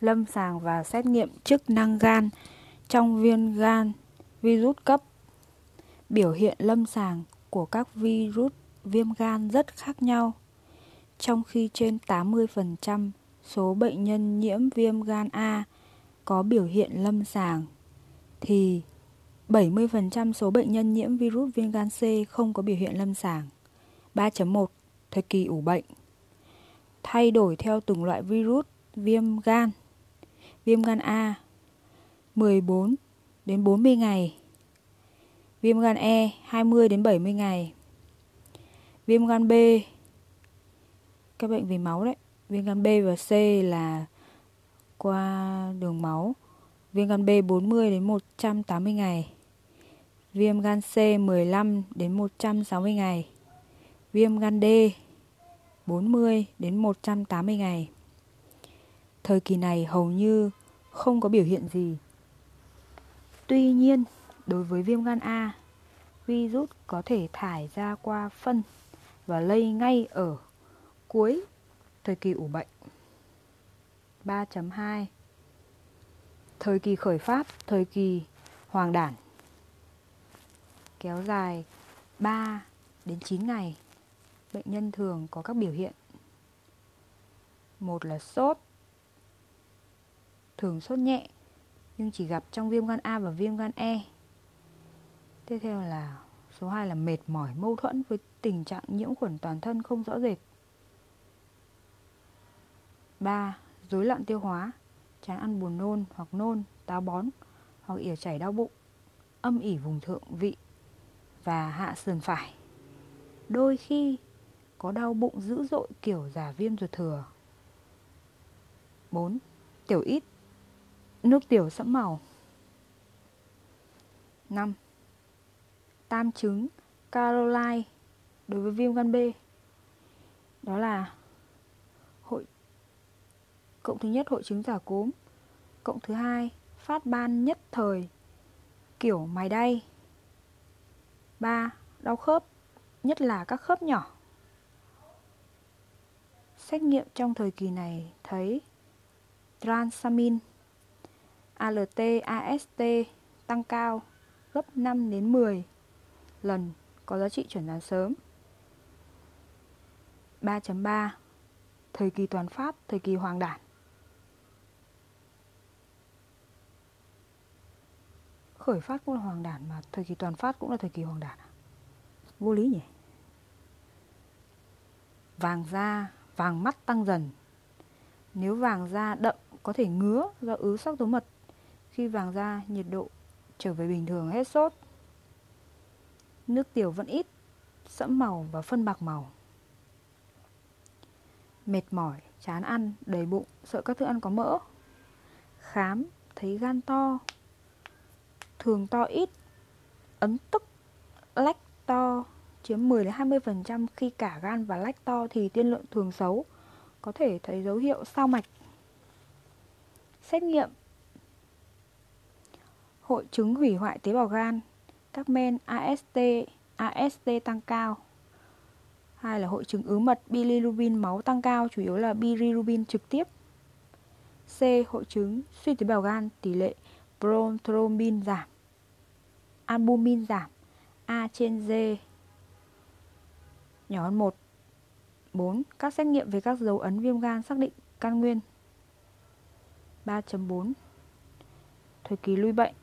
lâm sàng và xét nghiệm chức năng gan trong viêm gan virus cấp. Biểu hiện lâm sàng của các virus viêm gan rất khác nhau. Trong khi trên 80% số bệnh nhân nhiễm viêm gan A có biểu hiện lâm sàng, thì 70% số bệnh nhân nhiễm virus viêm gan C không có biểu hiện lâm sàng. 3.1 Thời kỳ ủ bệnh Thay đổi theo từng loại virus viêm gan Viêm gan A 14 đến 40 ngày. Viêm gan E 20 đến 70 ngày. Viêm gan B, Các bệnh về máu đấy. Viêm gan B và C là qua đường máu. Viêm gan B 40 đến 180 ngày. Viêm gan C 15 đến 160 ngày. Viêm gan D 40 đến 180 ngày. Thời kỳ này hầu như không có biểu hiện gì. Tuy nhiên, đối với viêm gan A, virus có thể thải ra qua phân và lây ngay ở cuối thời kỳ ủ bệnh. 3.2 Thời kỳ khởi phát, thời kỳ hoàng đản. Kéo dài 3 đến 9 ngày Bệnh nhân thường có các biểu hiện. Một là sốt Thường sốt nhẹ nhưng chỉ gặp trong viêm gan A và viêm gan E. Tiếp theo là số 2 là mệt mỏi mâu thuẫn với tình trạng nhiễm khuẩn toàn thân không rõ rệt. 3. Rối loạn tiêu hóa, chán ăn buồn nôn hoặc nôn, táo bón hoặc ỉa chảy đau bụng, âm ỉ vùng thượng vị và hạ sườn phải. Đôi khi có đau bụng dữ dội kiểu giả viêm ruột thừa. 4. Tiểu ít Nước tiểu sẫm màu 5. Tam chứng, Caroline, đối với viêm gan B Đó là hội, Cộng thứ nhất hội chứng giả cốm Cộng thứ hai phát ban nhất thời, kiểu mài đay 3. Đau khớp, Nhất là các khớp nhỏ Xét nghiệm trong thời kỳ này thấy transamin ALT, AST tăng cao gấp 5 đến 10 lần có giá trị chuẩn đoán sớm. 3.3 Thời kỳ toàn phát, thời kỳ hoàng đản Khởi phát cũng là hoàng đản mà thời kỳ toàn phát cũng là thời kỳ hoàng đản à? Vô lý nhỉ? Vàng da, vàng mắt tăng dần Nếu vàng da đậm có thể ngứa do ứ sắc tố mật khi vàng da, nhiệt độ trở về bình thường hết sốt. Nước tiểu vẫn ít, sẫm màu và phân bạc màu. Mệt mỏi, chán ăn, đầy bụng, sợ các thức ăn có mỡ. Khám, thấy gan to, thường to ít, ấn tức, lách to chiếm 10 20% khi cả gan và lách to thì tiên lượng thường xấu, có thể thấy dấu hiệu sao mạch. Xét nghiệm hội chứng hủy hoại tế bào gan, các men AST, AST tăng cao. Hai là hội chứng ứ mật bilirubin máu tăng cao, chủ yếu là bilirubin trực tiếp. C. Hội chứng suy tế bào gan, tỷ lệ prothrombin giảm, albumin giảm, A trên D nhỏ hơn 1. 4. Các xét nghiệm về các dấu ấn viêm gan xác định căn nguyên. 3.4 Thời kỳ lui bệnh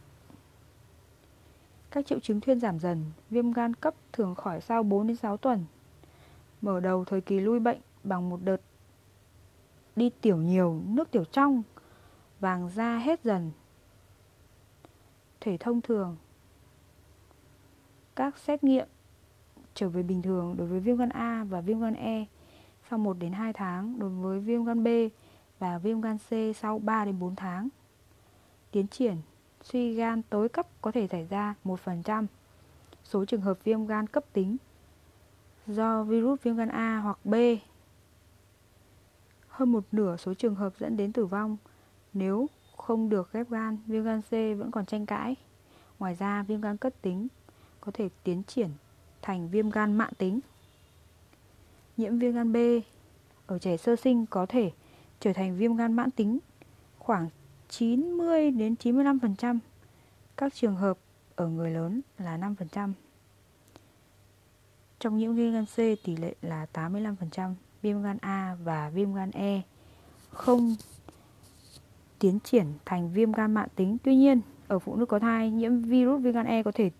các triệu chứng thuyên giảm dần, viêm gan cấp thường khỏi sau 4 đến 6 tuần. Mở đầu thời kỳ lui bệnh bằng một đợt đi tiểu nhiều, nước tiểu trong, vàng da hết dần. Thể thông thường Các xét nghiệm trở về bình thường đối với viêm gan A và viêm gan E sau 1 đến 2 tháng, đối với viêm gan B và viêm gan C sau 3 đến 4 tháng. Tiến triển suy gan tối cấp có thể xảy ra 1%. Số trường hợp viêm gan cấp tính do virus viêm gan A hoặc B hơn một nửa số trường hợp dẫn đến tử vong nếu không được ghép gan, viêm gan C vẫn còn tranh cãi. Ngoài ra, viêm gan cấp tính có thể tiến triển thành viêm gan mạng tính. Nhiễm viêm gan B ở trẻ sơ sinh có thể trở thành viêm gan mãn tính khoảng 90 đến 95%. Các trường hợp ở người lớn là 5%. Trong nhiễm viêm gan C tỷ lệ là 85%, viêm gan A và viêm gan E không tiến triển thành viêm gan mạng tính. Tuy nhiên, ở phụ nữ có thai, nhiễm virus viêm gan E có thể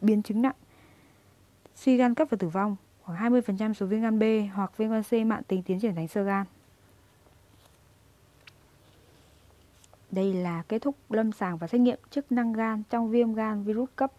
biến chứng nặng, suy gan cấp và tử vong. Khoảng 20% số viêm gan B hoặc viêm gan C mạng tính tiến triển thành sơ gan. Đây là kết thúc lâm sàng và xét nghiệm chức năng gan trong viêm gan virus cấp